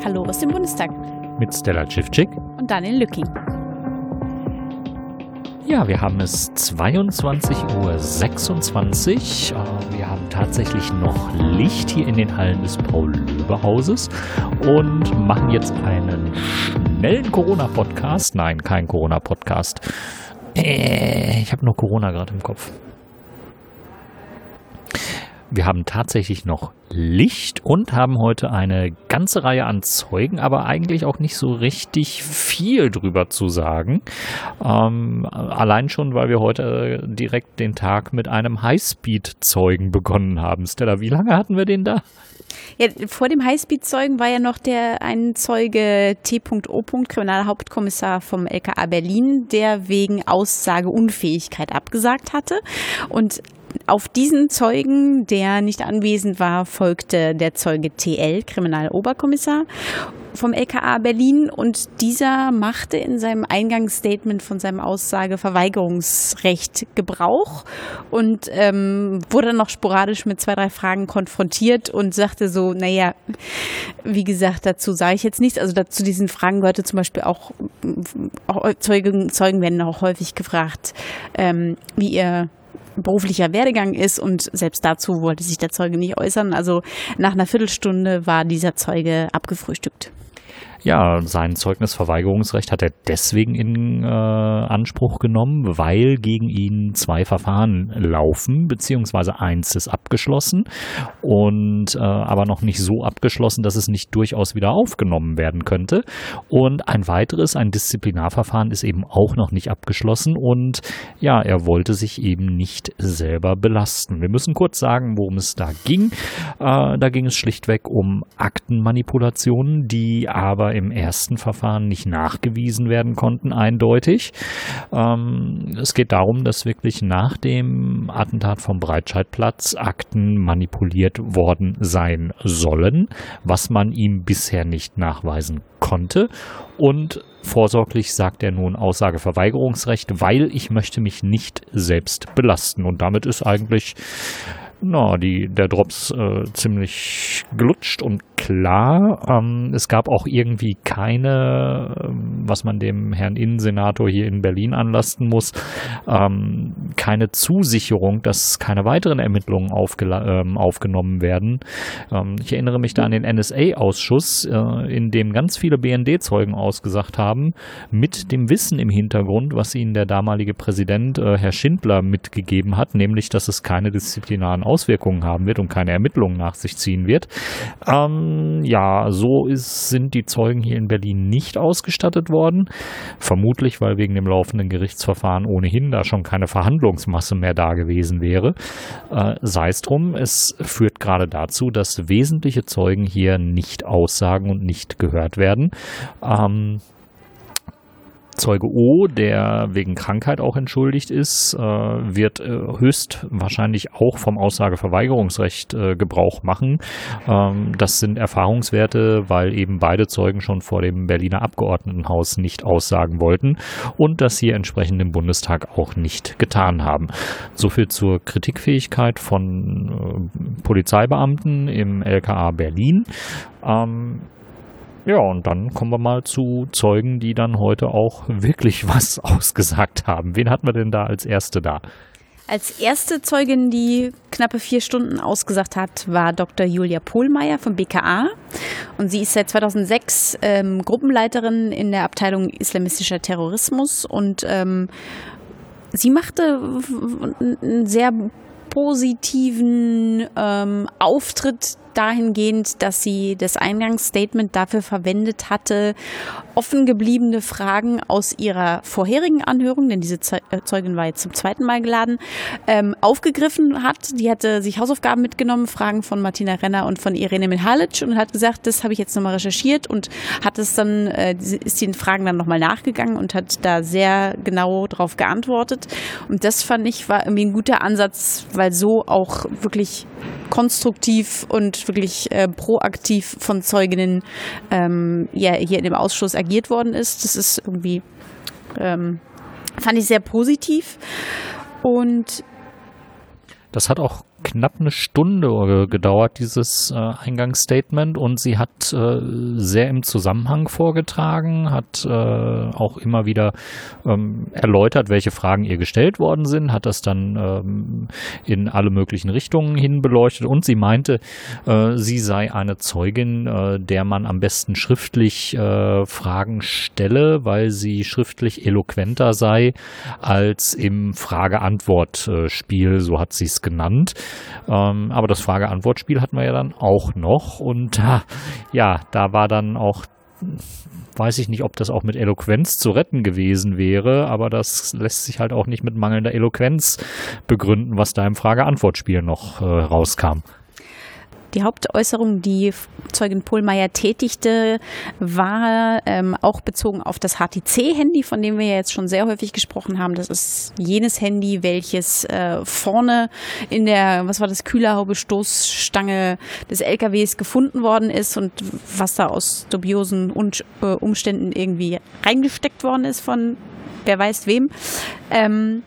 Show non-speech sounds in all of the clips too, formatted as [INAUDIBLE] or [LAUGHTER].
Hallo aus dem Bundestag. Mit Stella Schiffczyk. Und Daniel Lücking. Ja, wir haben es 22.26 Uhr. Äh, wir haben tatsächlich noch Licht hier in den Hallen des Paul-Löbe-Hauses und machen jetzt einen schnellen Corona-Podcast. Nein, kein Corona-Podcast. Äh, ich habe nur Corona gerade im Kopf. Wir haben tatsächlich noch Licht und haben heute eine ganze Reihe an Zeugen, aber eigentlich auch nicht so richtig viel drüber zu sagen. Ähm, allein schon, weil wir heute direkt den Tag mit einem Highspeed-Zeugen begonnen haben. Stella, wie lange hatten wir den da? Ja, vor dem Highspeed-Zeugen war ja noch der ein Zeuge T.O. Kriminalhauptkommissar vom LKA Berlin, der wegen Aussageunfähigkeit abgesagt hatte. Und auf diesen Zeugen, der nicht anwesend war, folgte der Zeuge TL, Kriminaloberkommissar vom LKA Berlin und dieser machte in seinem Eingangsstatement von seinem Aussageverweigerungsrecht Gebrauch und ähm, wurde noch sporadisch mit zwei, drei Fragen konfrontiert und sagte so, naja, wie gesagt, dazu sage ich jetzt nichts. Also dazu diesen Fragen gehörte zum Beispiel auch, auch Zeugen, Zeugen werden auch häufig gefragt, ähm, wie ihr beruflicher Werdegang ist und selbst dazu wollte sich der Zeuge nicht äußern. Also nach einer Viertelstunde war dieser Zeuge abgefrühstückt. Ja, sein Zeugnisverweigerungsrecht hat er deswegen in äh, Anspruch genommen, weil gegen ihn zwei Verfahren laufen, beziehungsweise eins ist abgeschlossen und äh, aber noch nicht so abgeschlossen, dass es nicht durchaus wieder aufgenommen werden könnte. Und ein weiteres, ein Disziplinarverfahren ist eben auch noch nicht abgeschlossen und ja, er wollte sich eben nicht selber belasten. Wir müssen kurz sagen, worum es da ging. Äh, da ging es schlichtweg um Aktenmanipulationen, die aber im ersten Verfahren nicht nachgewiesen werden konnten, eindeutig. Ähm, es geht darum, dass wirklich nach dem Attentat vom Breitscheidplatz Akten manipuliert worden sein sollen, was man ihm bisher nicht nachweisen konnte. Und vorsorglich sagt er nun Aussageverweigerungsrecht, weil ich möchte mich nicht selbst belasten. Und damit ist eigentlich na, die, der Drops äh, ziemlich glutscht und klar. Ähm, es gab auch irgendwie keine, ähm, was man dem Herrn Innensenator hier in Berlin anlasten muss, ähm, keine Zusicherung, dass keine weiteren Ermittlungen ähm, aufgenommen werden. Ähm, ich erinnere mich da an den NSA-Ausschuss, äh, in dem ganz viele BND-Zeugen ausgesagt haben, mit dem Wissen im Hintergrund, was ihnen der damalige Präsident, äh, Herr Schindler, mitgegeben hat, nämlich, dass es keine disziplinaren Auswirkungen haben wird und keine Ermittlungen nach sich ziehen wird. Ähm, ja, so ist, sind die Zeugen hier in Berlin nicht ausgestattet worden. Vermutlich, weil wegen dem laufenden Gerichtsverfahren ohnehin da schon keine Verhandlungsmasse mehr da gewesen wäre. Äh, Sei es drum, es führt gerade dazu, dass wesentliche Zeugen hier nicht aussagen und nicht gehört werden. Ähm, Zeuge O, der wegen Krankheit auch entschuldigt ist, äh, wird äh, höchstwahrscheinlich auch vom Aussageverweigerungsrecht äh, Gebrauch machen. Ähm, das sind Erfahrungswerte, weil eben beide Zeugen schon vor dem Berliner Abgeordnetenhaus nicht aussagen wollten und das hier entsprechend im Bundestag auch nicht getan haben. Soviel zur Kritikfähigkeit von Polizeibeamten im LKA Berlin. Ähm, ja, und dann kommen wir mal zu Zeugen, die dann heute auch wirklich [LAUGHS] was ausgesagt haben. Wen hatten wir denn da als erste da? Als erste Zeugin, die knappe vier Stunden ausgesagt hat, war Dr. Julia Pohlmeier vom BKA. Und sie ist seit 2006 ähm, Gruppenleiterin in der Abteilung Islamistischer Terrorismus. Und ähm, sie machte einen sehr positiven ähm, Auftritt dahingehend, dass sie das Eingangsstatement dafür verwendet hatte, offen gebliebene Fragen aus ihrer vorherigen Anhörung, denn diese äh, Zeugin war jetzt zum zweiten Mal geladen, ähm, aufgegriffen hat. Die hatte sich Hausaufgaben mitgenommen, Fragen von Martina Renner und von Irene Mihalic und hat gesagt, das habe ich jetzt nochmal recherchiert und hat es dann, äh, ist den Fragen dann nochmal nachgegangen und hat da sehr genau drauf geantwortet. Und das fand ich war irgendwie ein guter Ansatz, weil so auch wirklich konstruktiv und wirklich äh, proaktiv von Zeuginnen ähm, ja, hier in dem Ausschuss agiert worden ist. Das ist irgendwie, ähm, fand ich sehr positiv. Und das hat auch knapp eine Stunde gedauert, dieses äh, Eingangsstatement. Und sie hat äh, sehr im Zusammenhang vorgetragen, hat äh, auch immer wieder ähm, erläutert, welche Fragen ihr gestellt worden sind, hat das dann ähm, in alle möglichen Richtungen hin beleuchtet. Und sie meinte, äh, sie sei eine Zeugin, äh, der man am besten schriftlich äh, Fragen stelle, weil sie schriftlich eloquenter sei als im Frage-Antwort-Spiel, so hat sie es genannt. Ähm, aber das Frage-Antwort-Spiel hatten wir ja dann auch noch und ja, da war dann auch weiß ich nicht, ob das auch mit Eloquenz zu retten gewesen wäre, aber das lässt sich halt auch nicht mit mangelnder Eloquenz begründen, was da im Frage-Antwort-Spiel noch äh, rauskam. Die Hauptäußerung, die Zeugin Pohlmeier tätigte, war ähm, auch bezogen auf das HTC-Handy, von dem wir ja jetzt schon sehr häufig gesprochen haben. Das ist jenes Handy, welches äh, vorne in der, was war das, Kühlerhaube, Stoßstange des LKWs gefunden worden ist und was da aus dubiosen Und, äh, Umständen irgendwie reingesteckt worden ist von wer weiß wem. Ähm,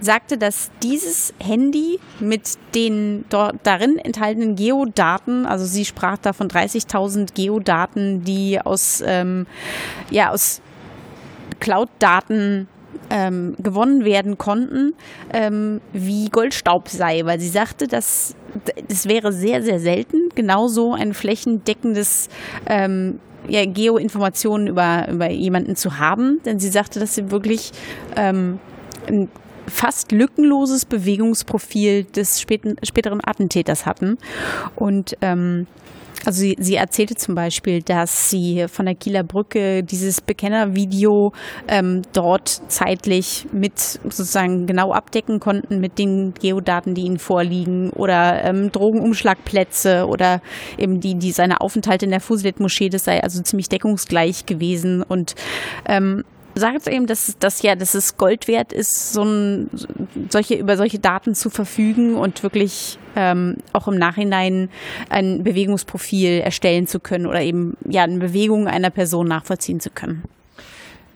sagte, dass dieses Handy mit den dort darin enthaltenen Geodaten, also sie sprach da von 30.000 Geodaten, die aus, ähm, ja, aus Cloud-Daten ähm, gewonnen werden konnten, ähm, wie Goldstaub sei, weil sie sagte, dass es wäre sehr, sehr selten, genauso ein flächendeckendes ähm, ja, Geoinformationen über, über jemanden zu haben, denn sie sagte, dass sie wirklich ähm, ein fast lückenloses Bewegungsprofil des späten, späteren Attentäters hatten. Und ähm, also sie, sie erzählte zum Beispiel, dass sie von der Kieler Brücke dieses Bekennervideo ähm, dort zeitlich mit sozusagen genau abdecken konnten mit den Geodaten, die ihnen vorliegen oder ähm, Drogenumschlagplätze oder eben die, die seine Aufenthalte in der Fusilet-Moschee, das sei also ziemlich deckungsgleich gewesen und ähm, sagt eben, dass das ja, dass es Gold wert ist, so ein, solche über solche Daten zu verfügen und wirklich ähm, auch im Nachhinein ein Bewegungsprofil erstellen zu können oder eben ja eine Bewegung einer Person nachvollziehen zu können.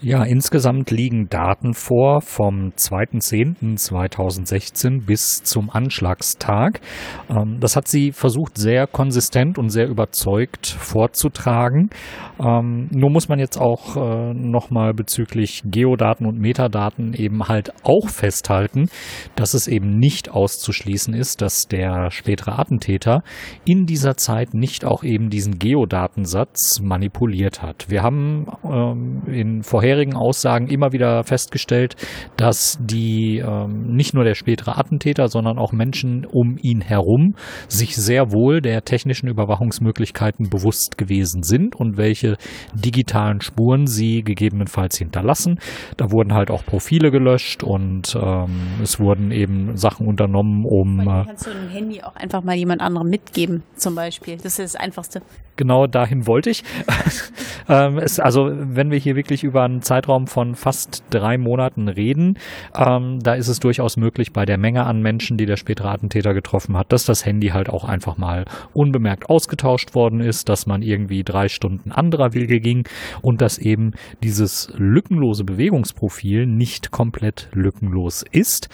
Ja, insgesamt liegen Daten vor vom 2.10.2016 bis zum Anschlagstag. Ähm, das hat sie versucht, sehr konsistent und sehr überzeugt vorzutragen. Ähm, nur muss man jetzt auch äh, nochmal bezüglich Geodaten und Metadaten eben halt auch festhalten, dass es eben nicht auszuschließen ist, dass der spätere Attentäter in dieser Zeit nicht auch eben diesen Geodatensatz manipuliert hat. Wir haben ähm, in vorherigen vorherigen Aussagen immer wieder festgestellt, dass die ähm, nicht nur der spätere Attentäter, sondern auch Menschen um ihn herum sich sehr wohl der technischen Überwachungsmöglichkeiten bewusst gewesen sind und welche digitalen Spuren sie gegebenenfalls hinterlassen. Da wurden halt auch Profile gelöscht und ähm, es wurden eben Sachen unternommen, um. Äh, kannst du ein Handy auch einfach mal jemand anderem mitgeben, zum Beispiel. Das ist das Einfachste. Genau dahin wollte ich. [LAUGHS] ähm, es, also wenn wir hier wirklich über einen Zeitraum von fast drei Monaten reden, ähm, da ist es durchaus möglich bei der Menge an Menschen, die der spätere Attentäter getroffen hat, dass das Handy halt auch einfach mal unbemerkt ausgetauscht worden ist, dass man irgendwie drei Stunden anderer Wege ging und dass eben dieses lückenlose Bewegungsprofil nicht komplett lückenlos ist.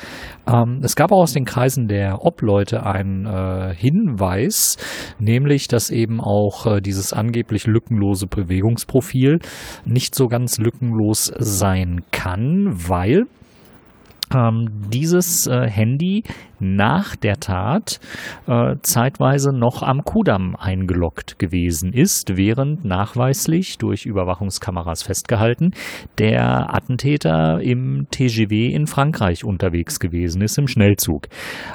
Ähm, es gab auch aus den Kreisen der Obleute einen äh, Hinweis, nämlich, dass eben auch äh, dieses angeblich lückenlose Bewegungsprofil nicht so ganz lückenlos sein kann, weil ähm, dieses äh, Handy nach der Tat äh, zeitweise noch am Kudamm eingeloggt gewesen ist, während nachweislich durch Überwachungskameras festgehalten der Attentäter im TGW in Frankreich unterwegs gewesen ist im Schnellzug.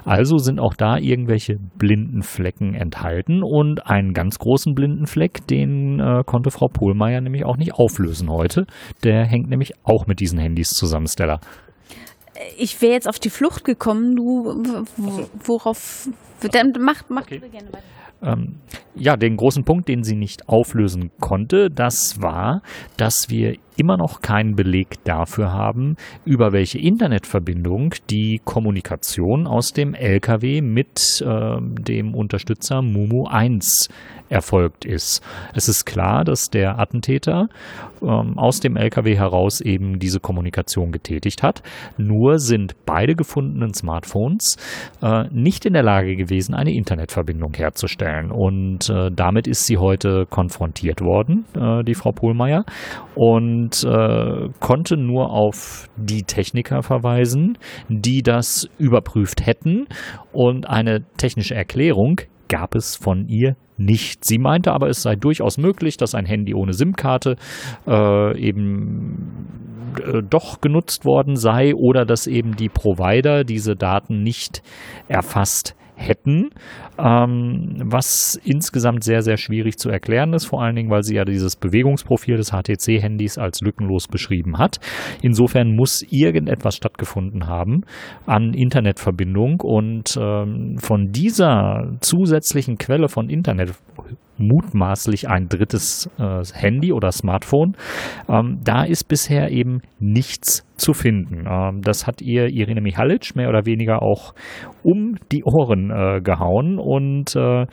Also sind auch da irgendwelche blinden Flecken enthalten und einen ganz großen blinden Fleck, den äh, konnte Frau Pohlmeier nämlich auch nicht auflösen heute. Der hängt nämlich auch mit diesen Handys zusammen, Stella ich wäre jetzt auf die Flucht gekommen. Du, worauf? Dann mach, mach okay. gerne weiter. Ähm, ja, den großen Punkt, den sie nicht auflösen konnte, das war, dass wir immer noch keinen Beleg dafür haben, über welche Internetverbindung die Kommunikation aus dem LKW mit äh, dem Unterstützer Mumu 1 erfolgt ist. Es ist klar, dass der Attentäter ähm, aus dem LKW heraus eben diese Kommunikation getätigt hat. Nur sind beide gefundenen Smartphones äh, nicht in der Lage gewesen, eine Internetverbindung herzustellen. Und äh, damit ist sie heute konfrontiert worden, äh, die Frau Pohlmeier, und äh, konnte nur auf die Techniker verweisen, die das überprüft hätten. Und eine technische Erklärung gab es von ihr nicht. Sie meinte aber, es sei durchaus möglich, dass ein Handy ohne SIM-Karte äh, eben äh, doch genutzt worden sei oder dass eben die Provider diese Daten nicht erfasst hätten, ähm, was insgesamt sehr, sehr schwierig zu erklären ist, vor allen Dingen, weil sie ja dieses Bewegungsprofil des HTC-Handys als lückenlos beschrieben hat. Insofern muss irgendetwas stattgefunden haben an Internetverbindung und ähm, von dieser zusätzlichen Quelle von Internet mutmaßlich ein drittes äh, Handy oder Smartphone. Ähm, da ist bisher eben nichts zu finden. Ähm, das hat ihr Irene Mihalic mehr oder weniger auch um die Ohren äh, gehauen und äh,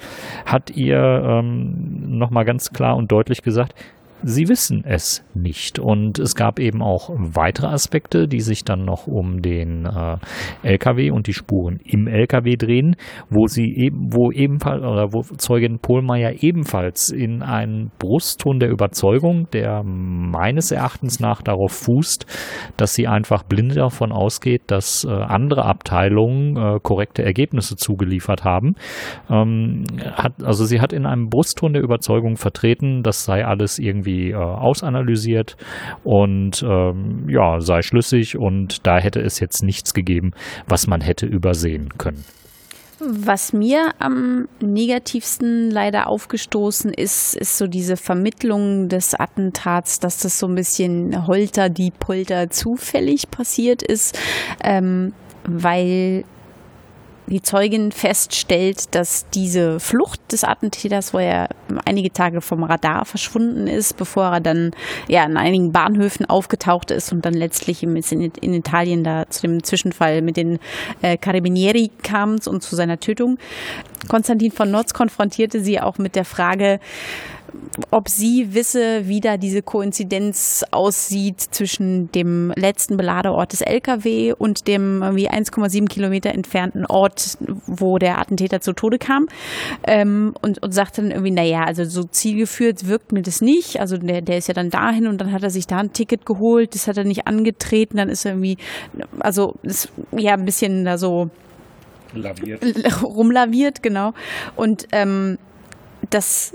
hat ihr ähm, nochmal ganz klar und deutlich gesagt, sie wissen es nicht. Und es gab eben auch weitere Aspekte, die sich dann noch um den äh, LKW und die Spuren im LKW drehen, wo sie eben, wo ebenfalls, oder wo Zeugin Pohlmeier ebenfalls in einen Brustton der Überzeugung, der meines Erachtens nach darauf fußt, dass sie einfach blind davon ausgeht, dass äh, andere Abteilungen äh, korrekte Ergebnisse zugeliefert haben. Ähm, hat, also sie hat in einem Brustton der Überzeugung vertreten, das sei alles irgendwie irgendwie äh, ausanalysiert und ähm, ja, sei schlüssig und da hätte es jetzt nichts gegeben, was man hätte übersehen können. Was mir am negativsten leider aufgestoßen ist, ist so diese Vermittlung des Attentats, dass das so ein bisschen holter die Polter zufällig passiert ist, ähm, weil die Zeugin feststellt, dass diese Flucht des Attentäters, wo er einige Tage vom Radar verschwunden ist, bevor er dann ja an einigen Bahnhöfen aufgetaucht ist und dann letztlich in, Italien da zu dem Zwischenfall mit den äh, Carabinieri kam und zu seiner Tötung. Konstantin von Notz konfrontierte sie auch mit der Frage, ob sie wisse, wie da diese Koinzidenz aussieht zwischen dem letzten Beladeort des LKW und dem wie 1,7 Kilometer entfernten Ort, wo der Attentäter zu Tode kam. Ähm, und, und sagte dann irgendwie, naja, also so zielgeführt wirkt mir das nicht. Also der, der ist ja dann dahin und dann hat er sich da ein Ticket geholt, das hat er nicht angetreten, dann ist er irgendwie, also ist ja ein bisschen da so Laviert. rumlaviert, genau. Und ähm, das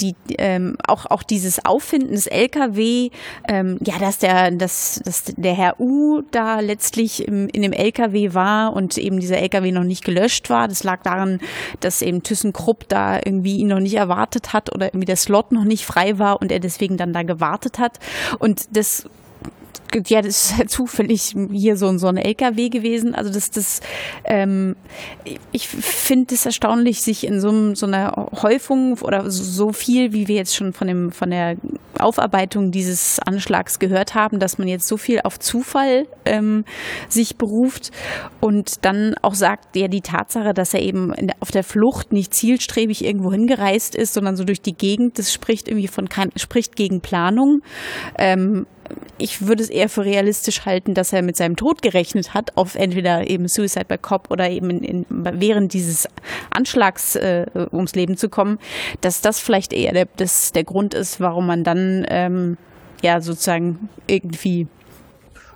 die ähm, auch auch dieses Auffinden des LKW, ähm, ja, dass der dass, dass der Herr U da letztlich im, in dem LKW war und eben dieser LKW noch nicht gelöscht war. Das lag daran, dass eben ThyssenKrupp da irgendwie ihn noch nicht erwartet hat oder irgendwie der Slot noch nicht frei war und er deswegen dann da gewartet hat. Und das ja, das ist [LAUGHS] zufällig hier so, so ein LKW gewesen. Also das, das, ähm, ich finde es erstaunlich, sich in so, so einer Häufung oder so viel, wie wir jetzt schon von dem, von der Aufarbeitung dieses Anschlags gehört haben, dass man jetzt so viel auf Zufall ähm, sich beruft und dann auch sagt, ja, die Tatsache, dass er eben der, auf der Flucht nicht zielstrebig irgendwo hingereist ist, sondern so durch die Gegend, das spricht irgendwie von kein, spricht gegen Planung. Ähm, ich würde es eher für realistisch halten, dass er mit seinem Tod gerechnet hat, auf entweder eben Suicide by Cop oder eben in, in, während dieses Anschlags äh, ums Leben zu kommen, dass das vielleicht eher der, das, der Grund ist, warum man dann ähm, ja sozusagen irgendwie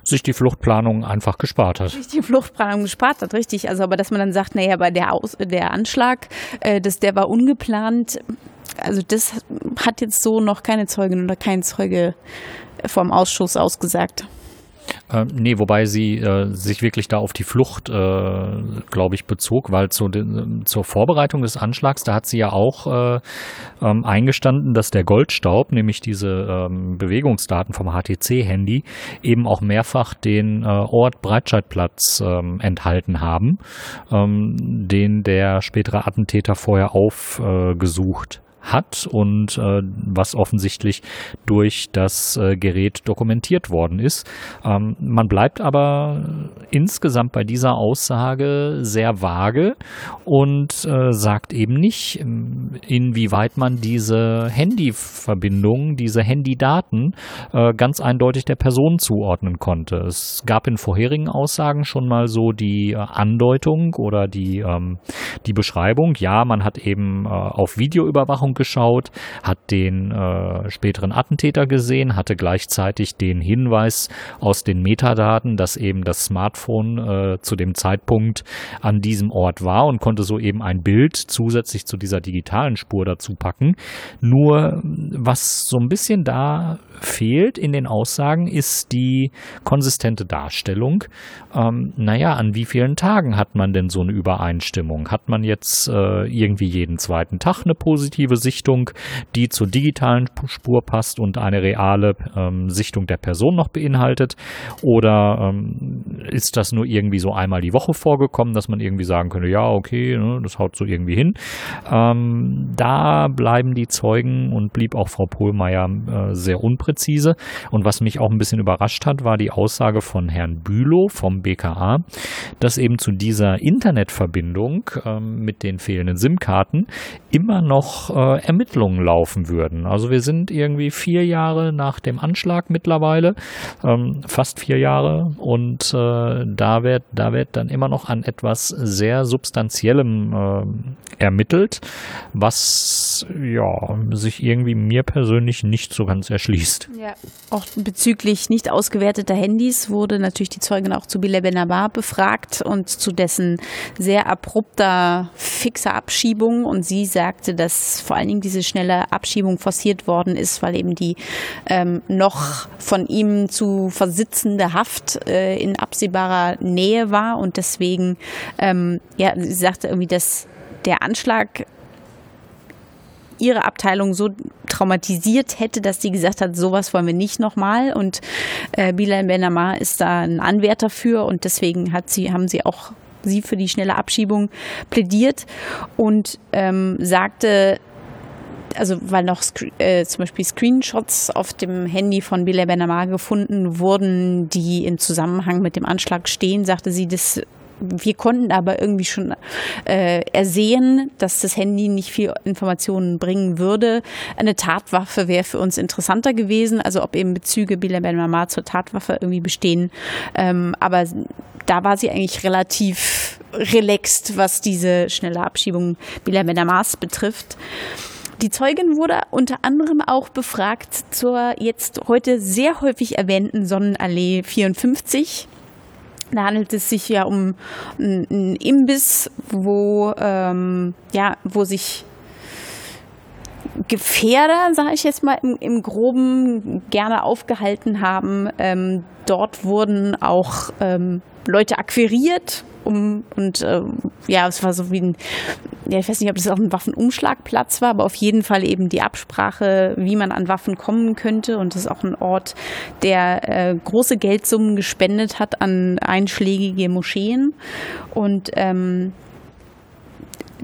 sich die Fluchtplanung einfach gespart hat. Sich die Fluchtplanung gespart hat, richtig. Also aber dass man dann sagt, naja, bei der Aus der Anschlag, äh, das, der war ungeplant. Also das hat jetzt so noch keine Zeugin oder kein Zeuge vom Ausschuss ausgesagt. Äh, nee, wobei sie äh, sich wirklich da auf die Flucht, äh, glaube ich, bezog, weil zu de, zur Vorbereitung des Anschlags, da hat sie ja auch äh, ähm, eingestanden, dass der Goldstaub, nämlich diese ähm, Bewegungsdaten vom HTC-Handy, eben auch mehrfach den äh, Ort Breitscheidplatz ähm, enthalten haben, ähm, den der spätere Attentäter vorher aufgesucht hat und äh, was offensichtlich durch das äh, Gerät dokumentiert worden ist. Ähm, man bleibt aber insgesamt bei dieser Aussage sehr vage und äh, sagt eben nicht, ähm, inwieweit man diese Handyverbindung, diese Handydaten äh, ganz eindeutig der Person zuordnen konnte. Es gab in vorherigen Aussagen schon mal so die äh, Andeutung oder die, ähm, die Beschreibung, ja, man hat eben äh, auf Videoüberwachung geschaut, hat den äh, späteren Attentäter gesehen, hatte gleichzeitig den Hinweis aus den Metadaten, dass eben das Smartphone äh, zu dem Zeitpunkt an diesem Ort war und konnte so eben ein Bild zusätzlich zu dieser digitalen Spur dazu packen. Nur was so ein bisschen da fehlt in den Aussagen, ist die konsistente Darstellung. Ähm, naja, an wie vielen Tagen hat man denn so eine Übereinstimmung? Hat man jetzt äh, irgendwie jeden zweiten Tag eine positive Sichtung, die zur digitalen Spur passt und eine reale ähm, Sichtung der Person noch beinhaltet? Oder ähm, ist das nur irgendwie so einmal die Woche vorgekommen, dass man irgendwie sagen könnte, ja, okay, ne, das haut so irgendwie hin? Ähm, da bleiben die Zeugen und blieb auch Frau Pohlmeier äh, sehr unpräzise. Und was mich auch ein bisschen überrascht hat, war die Aussage von Herrn Bülow vom BKA, dass eben zu dieser Internetverbindung ähm, mit den fehlenden SIM-Karten immer noch Ermittlungen laufen würden. Also wir sind irgendwie vier Jahre nach dem Anschlag mittlerweile, ähm, fast vier Jahre, und äh, da wird da wird dann immer noch an etwas sehr substanziellem äh, ermittelt, was ja sich irgendwie mir persönlich nicht so ganz erschließt. Ja, auch bezüglich nicht ausgewerteter Handys wurde natürlich die Zeugin auch zu Bilal Benabar befragt und zu dessen sehr abrupter, fixer Abschiebung. Und sie sagte, dass vor allen Dingen diese schnelle Abschiebung forciert worden ist, weil eben die ähm, noch von ihm zu versitzende Haft äh, in absehbarer Nähe war und deswegen, ähm, ja, sie sagte irgendwie, dass der Anschlag ihre Abteilung so traumatisiert hätte, dass sie gesagt hat, sowas wollen wir nicht nochmal. Und äh, Bilal Benamar ist da ein Anwärter für und deswegen hat sie, haben sie auch sie für die schnelle Abschiebung plädiert und ähm, sagte, also weil noch äh, zum Beispiel Screenshots auf dem Handy von Bilal Benamar gefunden wurden, die im Zusammenhang mit dem Anschlag stehen, sagte sie, das wir konnten aber irgendwie schon äh, ersehen, dass das Handy nicht viel Informationen bringen würde. Eine Tatwaffe wäre für uns interessanter gewesen, also ob eben Bezüge Bilal Ben Mama zur Tatwaffe irgendwie bestehen. Ähm, aber da war sie eigentlich relativ relaxed, was diese schnelle Abschiebung Bilal Ben Mamas betrifft. Die Zeugin wurde unter anderem auch befragt zur jetzt heute sehr häufig erwähnten Sonnenallee 54 da handelt es sich ja um einen Imbiss, wo, ähm, ja, wo sich Gefährder, sage ich jetzt mal im, im Groben, gerne aufgehalten haben. Ähm, dort wurden auch ähm, Leute akquiriert, um und äh, ja, es war so wie ein, ja, ich weiß nicht, ob das auch ein Waffenumschlagplatz war, aber auf jeden Fall eben die Absprache, wie man an Waffen kommen könnte. Und das ist auch ein Ort, der äh, große Geldsummen gespendet hat an einschlägige Moscheen. Und ähm,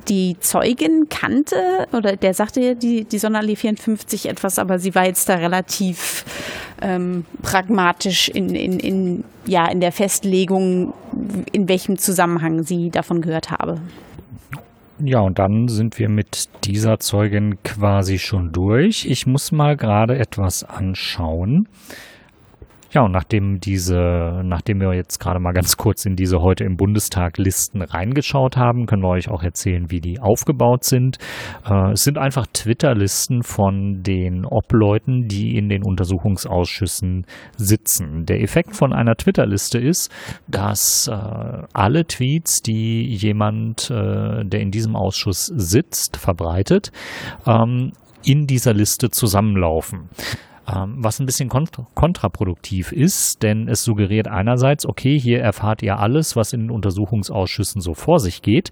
die Zeugin kannte oder der sagte die, die Sonderallee 54 etwas, aber sie war jetzt da relativ ähm, pragmatisch in, in, in, ja, in der Festlegung, in welchem Zusammenhang sie davon gehört habe. Ja, und dann sind wir mit dieser Zeugin quasi schon durch. Ich muss mal gerade etwas anschauen. Ja, und nachdem diese, nachdem wir jetzt gerade mal ganz kurz in diese heute im Bundestag Listen reingeschaut haben, können wir euch auch erzählen, wie die aufgebaut sind. Äh, es sind einfach Twitter-Listen von den Obleuten, die in den Untersuchungsausschüssen sitzen. Der Effekt von einer Twitter-Liste ist, dass äh, alle Tweets, die jemand, äh, der in diesem Ausschuss sitzt, verbreitet, ähm, in dieser Liste zusammenlaufen. Ähm, was ein bisschen kontraproduktiv ist, denn es suggeriert einerseits, okay, hier erfahrt ihr alles, was in den Untersuchungsausschüssen so vor sich geht.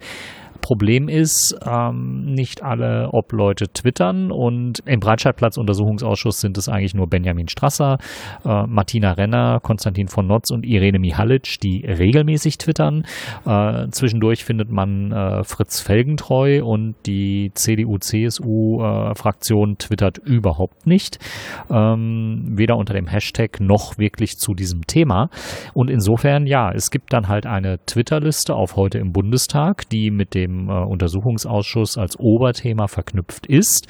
Problem ist, ähm, nicht alle Obleute twittern und im Breitscheidplatz-Untersuchungsausschuss sind es eigentlich nur Benjamin Strasser, äh, Martina Renner, Konstantin von Notz und Irene Mihalic, die regelmäßig twittern. Äh, zwischendurch findet man äh, Fritz Felgentreu und die CDU-CSU-Fraktion twittert überhaupt nicht. Ähm, weder unter dem Hashtag noch wirklich zu diesem Thema. Und insofern, ja, es gibt dann halt eine Twitter-Liste auf heute im Bundestag, die mit dem äh, Untersuchungsausschuss als Oberthema verknüpft ist,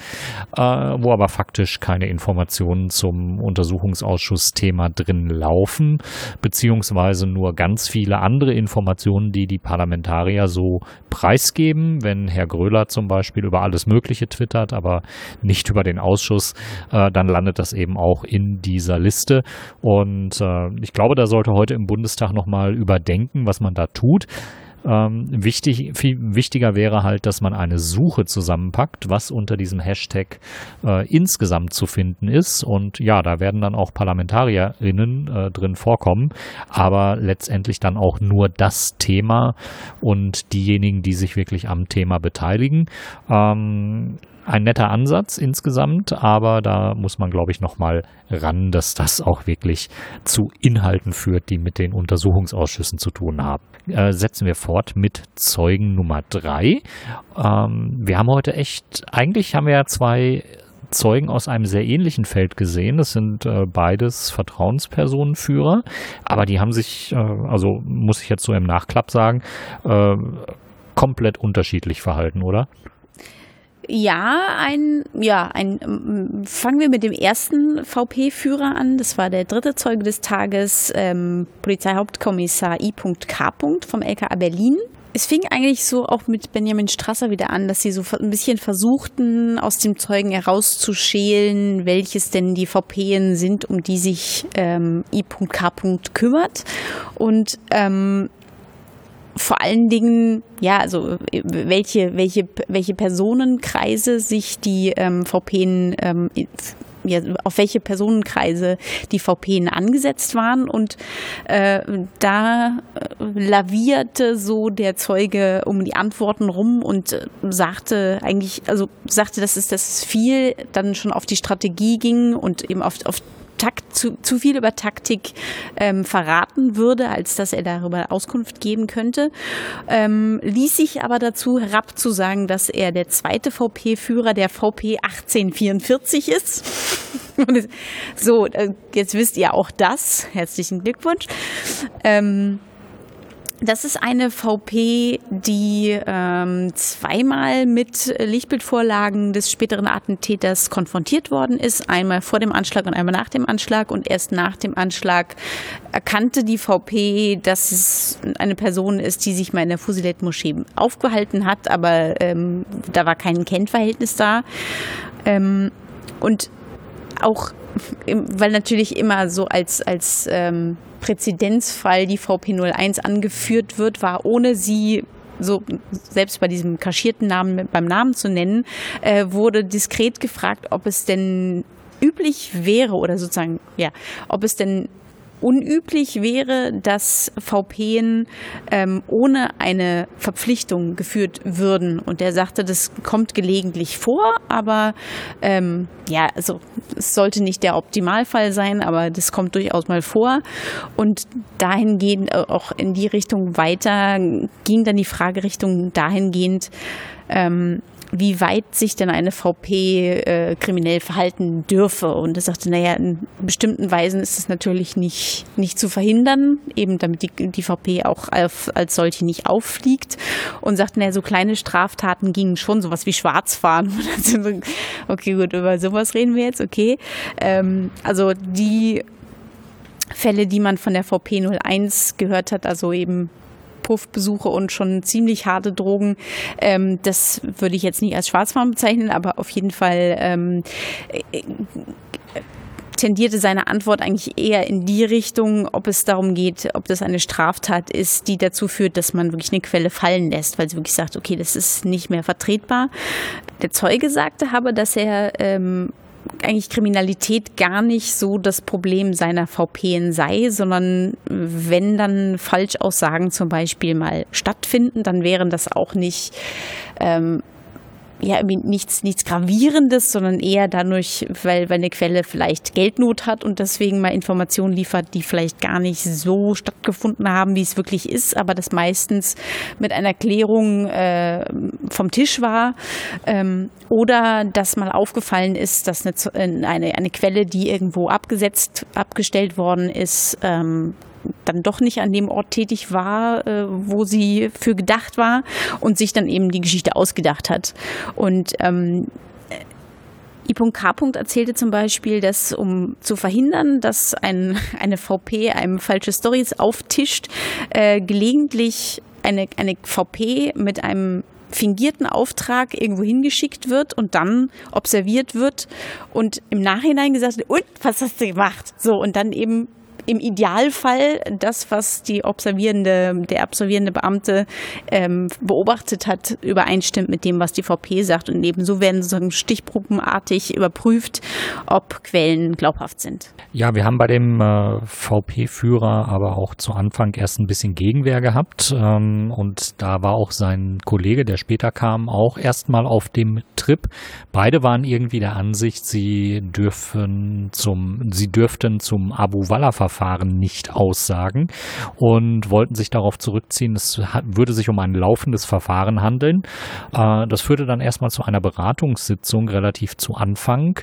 äh, wo aber faktisch keine Informationen zum Untersuchungsausschuss-Thema drin laufen, beziehungsweise nur ganz viele andere Informationen, die die Parlamentarier so preisgeben. Wenn Herr Gröler zum Beispiel über alles Mögliche twittert, aber nicht über den Ausschuss, äh, dann landet das eben auch in dieser Liste. Und äh, ich glaube, da sollte heute im Bundestag nochmal überdenken, was man da tut. Ähm, wichtig, viel wichtiger wäre halt, dass man eine Suche zusammenpackt, was unter diesem Hashtag äh, insgesamt zu finden ist. Und ja, da werden dann auch ParlamentarierInnen äh, drin vorkommen, aber letztendlich dann auch nur das Thema und diejenigen, die sich wirklich am Thema beteiligen. Ähm, ein netter Ansatz insgesamt, aber da muss man, glaube ich, nochmal ran, dass das auch wirklich zu Inhalten führt, die mit den Untersuchungsausschüssen zu tun haben. Äh, setzen wir fort mit Zeugen Nummer drei. Ähm, wir haben heute echt, eigentlich haben wir ja zwei Zeugen aus einem sehr ähnlichen Feld gesehen. Das sind äh, beides Vertrauenspersonenführer, aber die haben sich, äh, also muss ich jetzt so im Nachklapp sagen, äh, komplett unterschiedlich verhalten, oder? Ja, ein, ja, ein, fangen wir mit dem ersten VP-Führer an. Das war der dritte Zeuge des Tages, ähm, Polizeihauptkommissar I.K. vom LKA Berlin. Es fing eigentlich so auch mit Benjamin Strasser wieder an, dass sie so ein bisschen versuchten, aus dem Zeugen herauszuschälen, welches denn die VPen sind, um die sich ähm, I.K. kümmert. Und ähm, vor allen Dingen, ja, also welche, welche, welche Personenkreise sich die ähm, VPen, ähm, ja, auf welche Personenkreise die VPen angesetzt waren. Und äh, da äh, lavierte so der Zeuge um die Antworten rum und äh, sagte eigentlich, also sagte, dass es, dass es viel dann schon auf die Strategie ging und eben auf, auf Takt, zu, zu viel über Taktik ähm, verraten würde, als dass er darüber Auskunft geben könnte, ähm, ließ sich aber dazu herab zu sagen, dass er der zweite VP-Führer der VP 1844 ist. [LAUGHS] so, äh, jetzt wisst ihr auch das. Herzlichen Glückwunsch. Ähm, das ist eine VP, die ähm, zweimal mit Lichtbildvorlagen des späteren Attentäters konfrontiert worden ist. Einmal vor dem Anschlag und einmal nach dem Anschlag. Und erst nach dem Anschlag erkannte die VP, dass es eine Person ist, die sich mal in der Fusilet-Moschee aufgehalten hat. Aber ähm, da war kein Kennverhältnis da. Ähm, und auch, weil natürlich immer so als, als ähm, Präzedenzfall die VP01 angeführt wird, war ohne sie so selbst bei diesem kaschierten Namen beim Namen zu nennen, äh, wurde diskret gefragt, ob es denn üblich wäre oder sozusagen, ja, ob es denn unüblich wäre, dass VPen ähm, ohne eine Verpflichtung geführt würden. Und er sagte, das kommt gelegentlich vor, aber ähm, ja, also es sollte nicht der Optimalfall sein, aber das kommt durchaus mal vor. Und dahingehend äh, auch in die Richtung weiter ging dann die Fragerichtung dahingehend, ähm, wie weit sich denn eine VP äh, kriminell verhalten dürfe. Und er sagte, naja, in bestimmten Weisen ist es natürlich nicht, nicht zu verhindern, eben damit die, die VP auch als, als solche nicht auffliegt. Und sagte, naja, so kleine Straftaten gingen schon, sowas wie Schwarzfahren. [LAUGHS] okay, gut, über sowas reden wir jetzt, okay. Ähm, also die Fälle, die man von der VP 01 gehört hat, also eben Puffbesuche und schon ziemlich harte Drogen. Ähm, das würde ich jetzt nicht als Schwarzfahren bezeichnen, aber auf jeden Fall ähm, äh, tendierte seine Antwort eigentlich eher in die Richtung, ob es darum geht, ob das eine Straftat ist, die dazu führt, dass man wirklich eine Quelle fallen lässt, weil sie wirklich sagt, okay, das ist nicht mehr vertretbar. Der Zeuge sagte aber, dass er ähm, eigentlich Kriminalität gar nicht so das Problem seiner VPen sei, sondern wenn dann Falschaussagen zum Beispiel mal stattfinden, dann wären das auch nicht ähm, ja, nichts, nichts Gravierendes, sondern eher dadurch, weil, weil eine Quelle vielleicht Geldnot hat und deswegen mal Informationen liefert, die vielleicht gar nicht so stattgefunden haben, wie es wirklich ist, aber das meistens mit einer Klärung äh, vom Tisch war. Ähm, oder dass mal aufgefallen ist, dass eine, eine, eine Quelle, die irgendwo abgesetzt, abgestellt worden ist, ähm, dann doch nicht an dem Ort tätig war, äh, wo sie für gedacht war und sich dann eben die Geschichte ausgedacht hat. Und ähm, I.K. erzählte zum Beispiel, dass um zu verhindern, dass ein, [LAUGHS] eine VP einem falsche Stories auftischt, äh, gelegentlich eine, eine VP mit einem fingierten Auftrag irgendwo hingeschickt wird und dann observiert wird und im Nachhinein gesagt wird, und was hast du gemacht? So, und dann eben im Idealfall das, was die observierende, der observierende Beamte ähm, beobachtet hat, übereinstimmt mit dem, was die VP sagt. Und ebenso werden sozusagen stichprobenartig überprüft, ob Quellen glaubhaft sind. Ja, wir haben bei dem äh, VP-Führer aber auch zu Anfang erst ein bisschen Gegenwehr gehabt. Ähm, und da war auch sein Kollege, der später kam, auch erstmal auf dem Trip. Beide waren irgendwie der Ansicht, sie dürfen zum, sie dürften zum Abu Walla-Verfahren Verfahren nicht aussagen und wollten sich darauf zurückziehen, es würde sich um ein laufendes Verfahren handeln. Äh, das führte dann erstmal zu einer Beratungssitzung relativ zu Anfang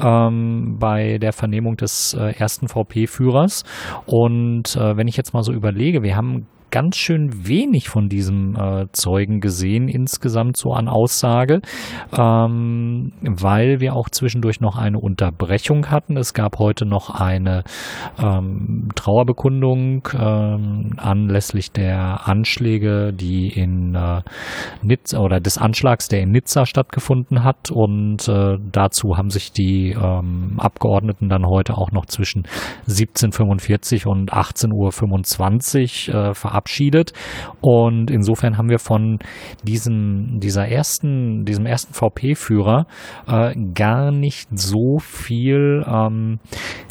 ähm, bei der Vernehmung des äh, ersten VP-Führers. Und äh, wenn ich jetzt mal so überlege, wir haben ganz schön wenig von diesem äh, Zeugen gesehen, insgesamt so an Aussage, ähm, weil wir auch zwischendurch noch eine Unterbrechung hatten. Es gab heute noch eine ähm, Trauerbekundung ähm, anlässlich der Anschläge, die in äh, Nizza oder des Anschlags, der in Nizza stattgefunden hat. Und äh, dazu haben sich die ähm, Abgeordneten dann heute auch noch zwischen 17.45 und 18.25 Uhr äh, verabschiedet verabschiedet. Und insofern haben wir von diesem, dieser ersten, diesem ersten VP-Führer äh, gar nicht so viel ähm,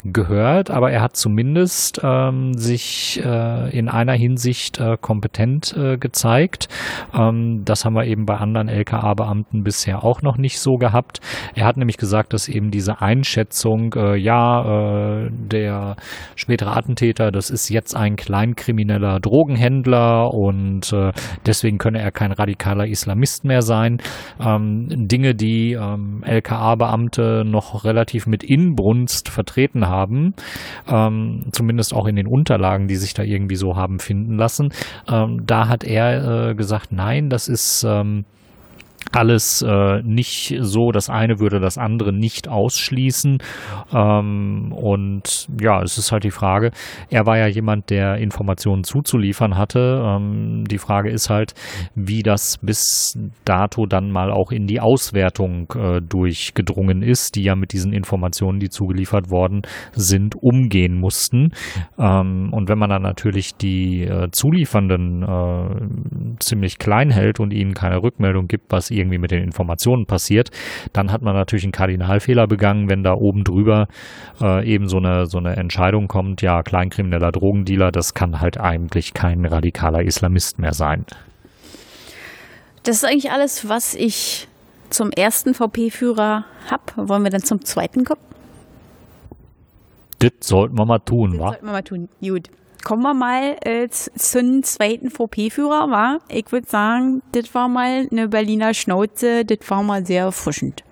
gehört, aber er hat zumindest ähm, sich äh, in einer Hinsicht äh, kompetent äh, gezeigt. Ähm, das haben wir eben bei anderen LKA-Beamten bisher auch noch nicht so gehabt. Er hat nämlich gesagt, dass eben diese Einschätzung, äh, ja, äh, der spätere Attentäter, das ist jetzt ein kleinkrimineller Drogenhändler, Händler und äh, deswegen könne er kein radikaler Islamist mehr sein. Ähm, Dinge, die ähm, LKA-Beamte noch relativ mit Inbrunst vertreten haben, ähm, zumindest auch in den Unterlagen, die sich da irgendwie so haben finden lassen. Da hat er äh, gesagt, nein, das ist alles äh, nicht so, das eine würde das andere nicht ausschließen. Ähm, und ja, es ist halt die Frage, er war ja jemand, der Informationen zuzuliefern hatte. Ähm, die Frage ist halt, wie das bis dato dann mal auch in die Auswertung äh, durchgedrungen ist, die ja mit diesen Informationen, die zugeliefert worden sind, umgehen mussten. Ähm, und wenn man dann natürlich die äh, Zuliefernden äh, ziemlich klein hält und ihnen keine Rückmeldung gibt, was irgendwie mit den Informationen passiert, dann hat man natürlich einen Kardinalfehler begangen, wenn da oben drüber äh, eben so eine, so eine Entscheidung kommt, ja, kleinkrimineller Drogendealer, das kann halt eigentlich kein radikaler Islamist mehr sein. Das ist eigentlich alles, was ich zum ersten VP-Führer habe. Wollen wir dann zum zweiten kommen? Das sollten wir mal tun, das wa? Sollten wir mal tun. Gut kommen wir mal äh, zum zweiten VP-Führer, war. Ich würde sagen, das war mal eine Berliner Schnauze, das war mal sehr erfrischend.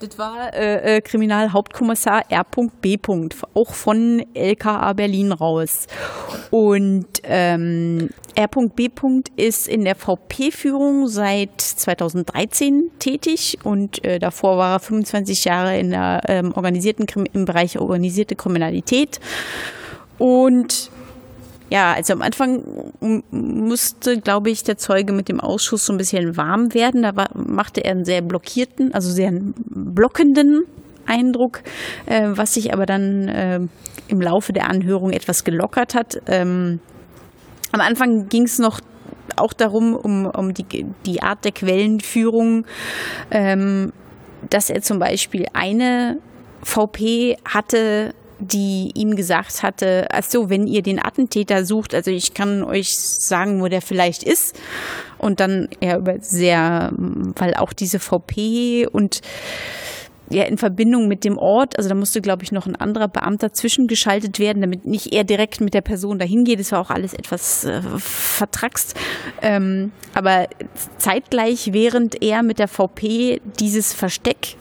Das war äh, äh, Kriminalhauptkommissar R.B. auch von LKA Berlin raus. Und ähm, R.B. ist in der VP-Führung seit 2013 tätig und äh, davor war er 25 Jahre in der ähm, organisierten im Bereich organisierte Kriminalität. Und ja, also am Anfang musste, glaube ich, der Zeuge mit dem Ausschuss so ein bisschen warm werden. Da war, machte er einen sehr blockierten, also sehr blockenden Eindruck, äh, was sich aber dann äh, im Laufe der Anhörung etwas gelockert hat. Ähm, am Anfang ging es noch auch darum, um, um die, die Art der Quellenführung, ähm, dass er zum Beispiel eine VP hatte die ihm gesagt hatte, also wenn ihr den Attentäter sucht, also ich kann euch sagen, wo der vielleicht ist. Und dann er über sehr, weil auch diese VP und ja, in Verbindung mit dem Ort, also da musste, glaube ich, noch ein anderer Beamter zwischengeschaltet werden, damit nicht er direkt mit der Person dahin geht. Das war auch alles etwas äh, vertrackst. Ähm, aber zeitgleich, während er mit der VP dieses Versteck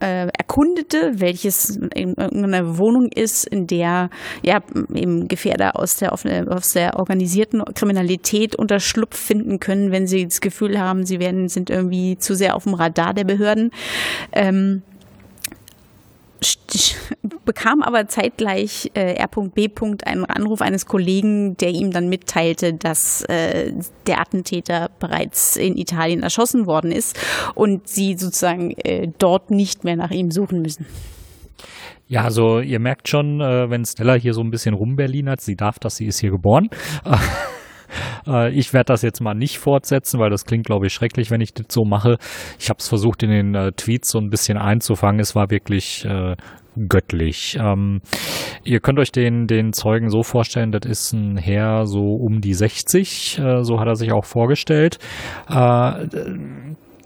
äh, erkundete, welches in irgendeiner Wohnung ist, in der ja eben Gefährder aus der, aus der organisierten Kriminalität Unterschlupf finden können, wenn sie das Gefühl haben, sie werden, sind irgendwie zu sehr auf dem Radar der Behörden. Ähm, [LAUGHS] bekam aber zeitgleich äh, R.B. einen Anruf eines Kollegen, der ihm dann mitteilte, dass äh, der Attentäter bereits in Italien erschossen worden ist und sie sozusagen äh, dort nicht mehr nach ihm suchen müssen. Ja, also ihr merkt schon, äh, wenn Stella hier so ein bisschen rumberlinert, sie darf das, sie ist hier geboren. [LAUGHS] Äh, ich werde das jetzt mal nicht fortsetzen, weil das klingt, glaube ich, schrecklich, wenn ich das so mache. Ich habe es versucht, in den äh, Tweets so ein bisschen einzufangen. Es war wirklich äh, göttlich. Ähm, ihr könnt euch den, den Zeugen so vorstellen, das ist ein Herr so um die 60, äh, so hat er sich auch vorgestellt. Äh,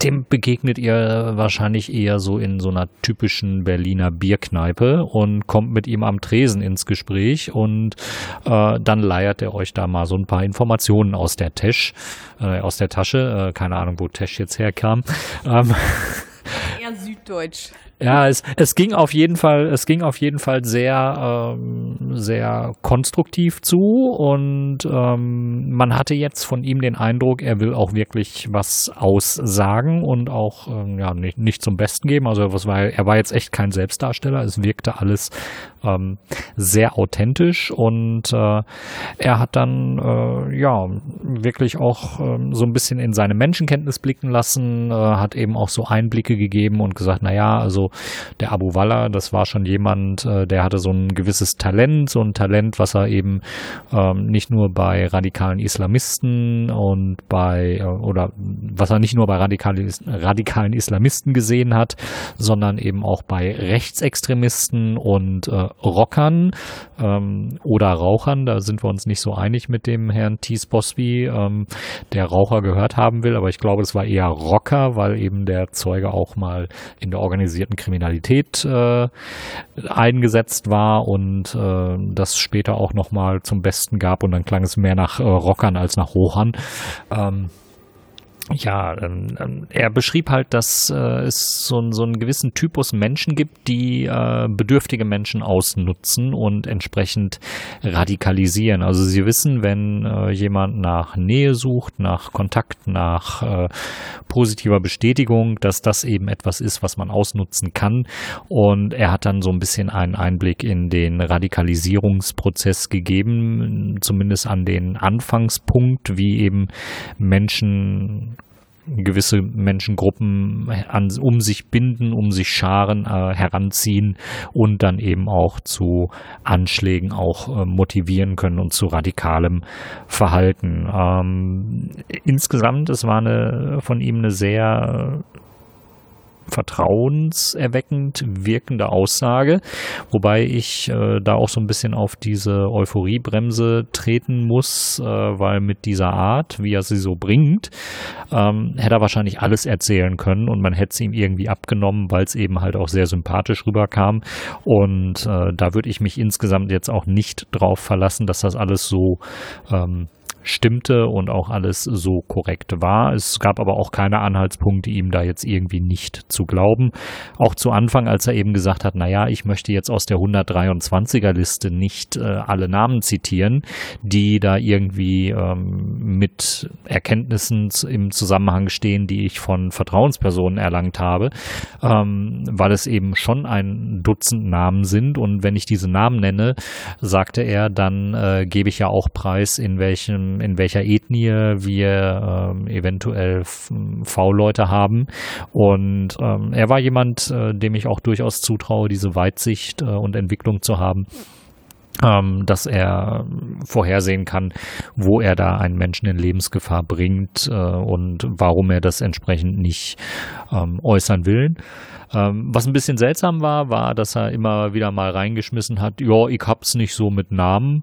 dem begegnet ihr wahrscheinlich eher so in so einer typischen Berliner Bierkneipe und kommt mit ihm am Tresen ins Gespräch und äh, dann leiert er euch da mal so ein paar Informationen aus der Tash, äh, aus der Tasche. Äh, keine Ahnung, wo Tash jetzt herkam. Ähm, Eher süddeutsch. Ja, es, es ging auf jeden Fall, es ging auf jeden Fall sehr, ähm, sehr konstruktiv zu und ähm, man hatte jetzt von ihm den Eindruck, er will auch wirklich was aussagen und auch ähm, ja nicht, nicht zum Besten geben. Also was war, er war jetzt echt kein Selbstdarsteller. Es wirkte alles ähm, sehr authentisch und äh, er hat dann äh, ja wirklich auch ähm, so ein bisschen in seine Menschenkenntnis blicken lassen, äh, hat eben auch so Einblicke gegeben und gesagt, na ja, also der Abu Walla, das war schon jemand, äh, der hatte so ein gewisses Talent, so ein Talent, was er eben ähm, nicht nur bei radikalen Islamisten und bei, äh, oder was er nicht nur bei radikalen, radikalen Islamisten gesehen hat, sondern eben auch bei Rechtsextremisten und äh, Rockern ähm, oder Rauchern. Da sind wir uns nicht so einig mit dem Herrn Thies Bosby, ähm, der Raucher gehört haben will, aber ich glaube, es war eher Rocker, weil eben der Zeuge auch mal in der organisierten Kriminalität äh, eingesetzt war und äh, das später auch nochmal zum Besten gab und dann klang es mehr nach äh, Rockern als nach Hochern. Ähm, ja, ähm, ähm, er beschrieb halt, dass äh, es so, so einen gewissen Typus Menschen gibt, die äh, bedürftige Menschen ausnutzen und entsprechend radikalisieren. Also sie wissen, wenn äh, jemand nach Nähe sucht, nach Kontakt, nach äh, positiver Bestätigung, dass das eben etwas ist, was man ausnutzen kann. Und er hat dann so ein bisschen einen Einblick in den Radikalisierungsprozess gegeben, zumindest an den Anfangspunkt, wie eben Menschen gewisse Menschengruppen an, um sich binden, um sich scharen, äh, heranziehen und dann eben auch zu Anschlägen auch äh, motivieren können und zu radikalem Verhalten. Ähm, insgesamt, es war eine, von ihm eine sehr vertrauenserweckend wirkende Aussage, wobei ich äh, da auch so ein bisschen auf diese Euphoriebremse treten muss, äh, weil mit dieser Art, wie er sie so bringt, ähm, hätte er wahrscheinlich alles erzählen können und man hätte es ihm irgendwie abgenommen, weil es eben halt auch sehr sympathisch rüberkam. Und äh, da würde ich mich insgesamt jetzt auch nicht drauf verlassen, dass das alles so ähm, stimmte und auch alles so korrekt war. Es gab aber auch keine Anhaltspunkte, ihm da jetzt irgendwie nicht zu glauben. Auch zu Anfang, als er eben gesagt hat, naja, ich möchte jetzt aus der 123er Liste nicht äh, alle Namen zitieren, die da irgendwie ähm, mit Erkenntnissen im Zusammenhang stehen, die ich von Vertrauenspersonen erlangt habe, ähm, weil es eben schon ein Dutzend Namen sind und wenn ich diese Namen nenne, sagte er, dann äh, gebe ich ja auch preis, in welchem in welcher Ethnie wir ähm, eventuell V-Leute haben. Und ähm, er war jemand, äh, dem ich auch durchaus zutraue, diese Weitsicht äh, und Entwicklung zu haben ähm, dass er vorhersehen kann, wo er da einen Menschen in Lebensgefahr bringt äh, und warum er das entsprechend nicht ähm, äußern will. Ähm, was ein bisschen seltsam war, war, dass er immer wieder mal reingeschmissen hat, ja, ich hab's nicht so mit Namen.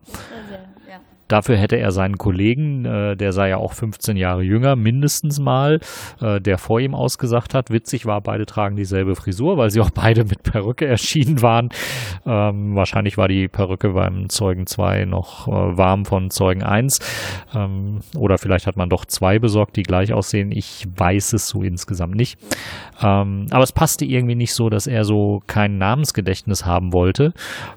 Dafür hätte er seinen Kollegen, äh, der sei ja auch 15 Jahre jünger, mindestens mal, äh, der vor ihm ausgesagt hat. Witzig war, beide tragen dieselbe Frisur, weil sie auch beide mit Perücke erschienen waren. Ähm, wahrscheinlich war die Perücke beim Zeugen 2 noch äh, warm von Zeugen 1. Ähm, oder vielleicht hat man doch zwei besorgt, die gleich aussehen. Ich weiß es so insgesamt nicht. Ähm, aber es passte irgendwie nicht so, dass er so kein Namensgedächtnis haben wollte.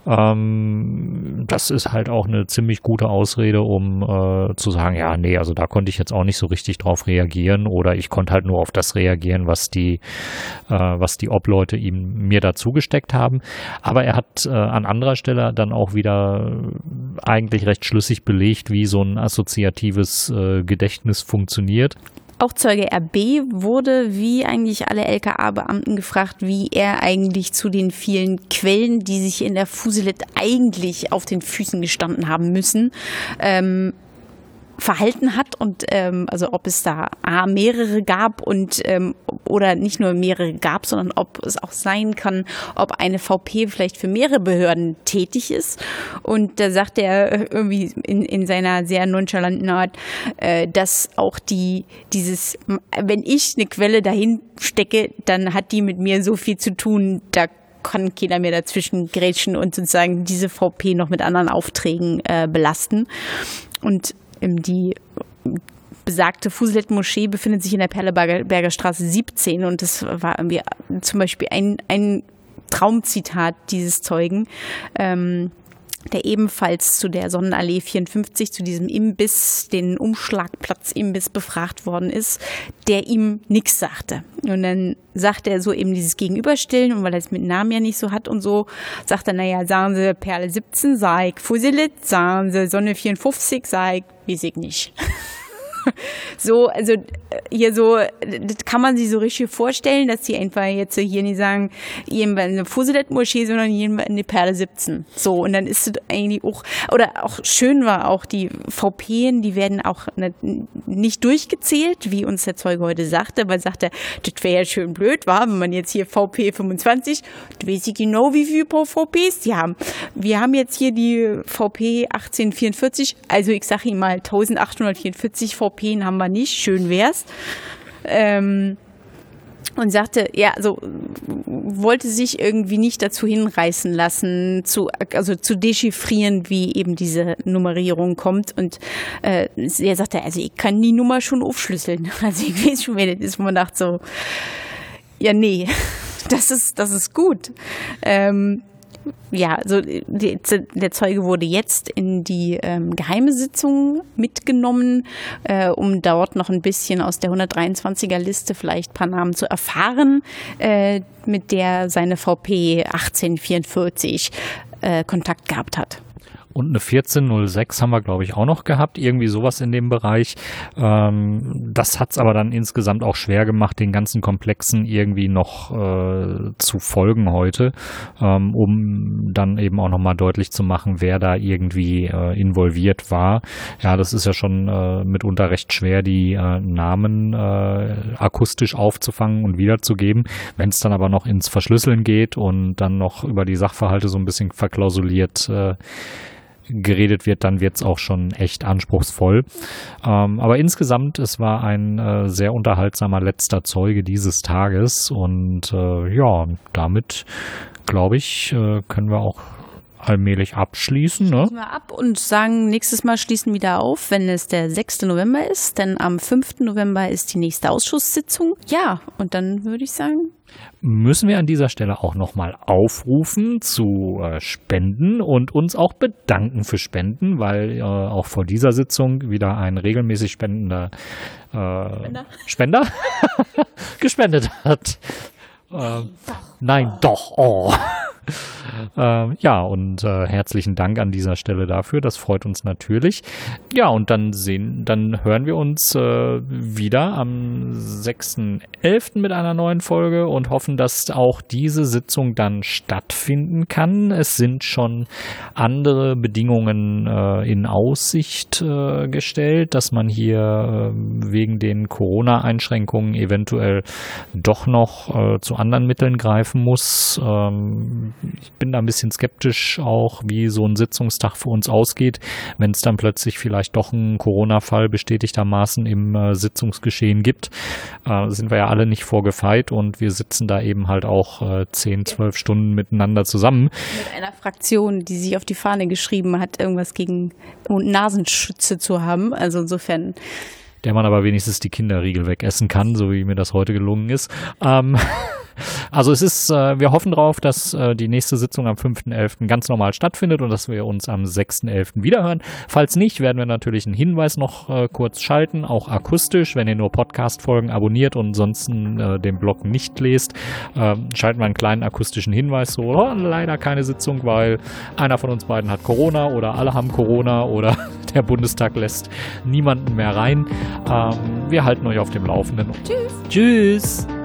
Ähm, das ist halt auch eine ziemlich gute Ausrede Ausrede, um äh, zu sagen, ja, nee, also da konnte ich jetzt auch nicht so richtig drauf reagieren oder ich konnte halt nur auf das reagieren, was die, äh, was die Obleute ihm mir dazu gesteckt haben. Aber er hat äh, an anderer Stelle dann auch wieder eigentlich recht schlüssig belegt, wie so ein assoziatives äh, Gedächtnis funktioniert. Auch Zeuge RB wurde wie eigentlich alle LKA-Beamten gefragt, wie er eigentlich zu den vielen Quellen, die sich in der Fusilet eigentlich auf den Füßen gestanden haben müssen, ähm, verhalten hat und ähm, also ob es da A, mehrere gab und ähm, oder nicht nur mehrere gab, sondern ob es auch sein kann, ob eine VP vielleicht für mehrere Behörden tätig ist. Und da sagt er irgendwie in, in seiner sehr nonchalanten Art, äh, dass auch die dieses, wenn ich eine Quelle dahin stecke, dann hat die mit mir so viel zu tun, da kann keiner mehr dazwischen grätschen und sozusagen diese VP noch mit anderen Aufträgen äh, belasten. Und die besagte Fusilet-Moschee befindet sich in der Perleberger Straße 17 und das war irgendwie zum Beispiel ein, ein Traumzitat dieses Zeugen. Ähm, der ebenfalls zu der Sonnenallee 54, zu diesem Imbiss, den Umschlagplatz-Imbiss befragt worden ist, der ihm nichts sagte. Und dann sagt er so eben dieses Gegenüberstellen und weil er es mit Namen ja nicht so hat und so, sagt er, naja, sagen Sie Perle 17, sag ich Fusilit, sagen Sie Sonne 54, sag ich, weiß ich nicht. [LAUGHS] [LAUGHS] so, also äh, hier so, das kann man sich so richtig vorstellen, dass die einfach jetzt hier nicht sagen, jemand eine Fusilet-Moschee, sondern jemand eine Perle 17. So, und dann ist es eigentlich auch, oder auch schön war auch, die VPen, die werden auch nicht durchgezählt, wie uns der Zeuge heute sagte, weil sagte, das wäre ja schön blöd, war, wenn man jetzt hier VP 25, du weißt ich genau, wie viele VPs die haben. Wir haben jetzt hier die VP 1844, also ich sage Ihnen mal 1844 VP VPN haben wir nicht, schön wär's. Ähm, und sagte, ja, also wollte sich irgendwie nicht dazu hinreißen lassen, zu, also zu dechiffrieren, wie eben diese Nummerierung kommt. Und äh, er sagte, also ich kann die Nummer schon aufschlüsseln. [LAUGHS] Also ich weiß schon, wer das ist, man dachte so, ja, nee, [LAUGHS] das ist, das ist gut. Ähm, ja, also die, der Zeuge wurde jetzt in die ähm, geheime Sitzung mitgenommen, äh, um dort noch ein bisschen aus der 123er Liste vielleicht ein paar Namen zu erfahren, äh, mit der seine VP 1844 äh, Kontakt gehabt hat und eine 1406 haben wir, glaube ich, auch noch gehabt, irgendwie sowas in dem Bereich. Ähm, das hat es aber dann insgesamt auch schwer gemacht, den ganzen Komplexen irgendwie noch äh, zu folgen heute, ähm, um dann eben auch nochmal deutlich zu machen, wer da irgendwie äh, involviert war. Ja, das ist ja schon äh, mitunter recht schwer, die äh, Namen äh, akustisch aufzufangen und wiederzugeben. Wenn es dann aber noch ins Verschlüsseln geht und dann noch über die Sachverhalte so ein bisschen verklausuliert äh, geredet wird, dann wird es auch schon echt anspruchsvoll. Ähm, aber insgesamt, es war ein äh, sehr unterhaltsamer letzter Zeuge dieses Tages und äh, ja, damit glaube ich, äh, können wir auch allmählich abschließen. Ne? Schließen wir ab und sagen, nächstes Mal schließen wieder auf, wenn es der 6. November ist, denn am 5. November ist die nächste Ausschusssitzung. Ja, und dann würde ich sagen. Müssen wir an dieser Stelle auch nochmal aufrufen zu äh, Spenden und uns auch bedanken für Spenden, weil äh, auch vor dieser Sitzung wieder ein regelmäßig spendender äh, Spender, Spender [LAUGHS] gespendet hat. Äh, nein, doch. Oh. [LAUGHS] Äh, ja, und äh, herzlichen Dank an dieser Stelle dafür. Das freut uns natürlich. Ja, und dann sehen, dann hören wir uns äh, wieder am 6.11. mit einer neuen Folge und hoffen, dass auch diese Sitzung dann stattfinden kann. Es sind schon andere Bedingungen äh, in Aussicht äh, gestellt, dass man hier äh, wegen den Corona-Einschränkungen eventuell doch noch äh, zu anderen Mitteln greifen muss. Ähm, ich bin da ein bisschen skeptisch auch, wie so ein Sitzungstag für uns ausgeht, wenn es dann plötzlich vielleicht doch einen Corona-Fall bestätigtermaßen im äh, Sitzungsgeschehen gibt. Äh, sind wir ja alle nicht vorgefeit und wir sitzen da eben halt auch äh, 10, 12 Stunden miteinander zusammen. Mit einer Fraktion, die sich auf die Fahne geschrieben hat, irgendwas gegen Nasenschütze zu haben. Also insofern der man aber wenigstens die Kinderriegel wegessen kann, so wie mir das heute gelungen ist. Ähm, [LAUGHS] also es ist, äh, wir hoffen darauf, dass äh, die nächste Sitzung am 5.11. ganz normal stattfindet und dass wir uns am 6.11. wiederhören. Falls nicht, werden wir natürlich einen Hinweis noch äh, kurz schalten, auch akustisch, wenn ihr nur Podcast-Folgen abonniert und ansonsten äh, den Blog nicht lest, äh, schalten wir einen kleinen akustischen Hinweis, so oh, leider keine Sitzung, weil einer von uns beiden hat Corona oder alle haben Corona oder [LAUGHS] der Bundestag lässt niemanden mehr rein. Ähm, wir halten euch auf dem Laufenden. Tschüss. Tschüss.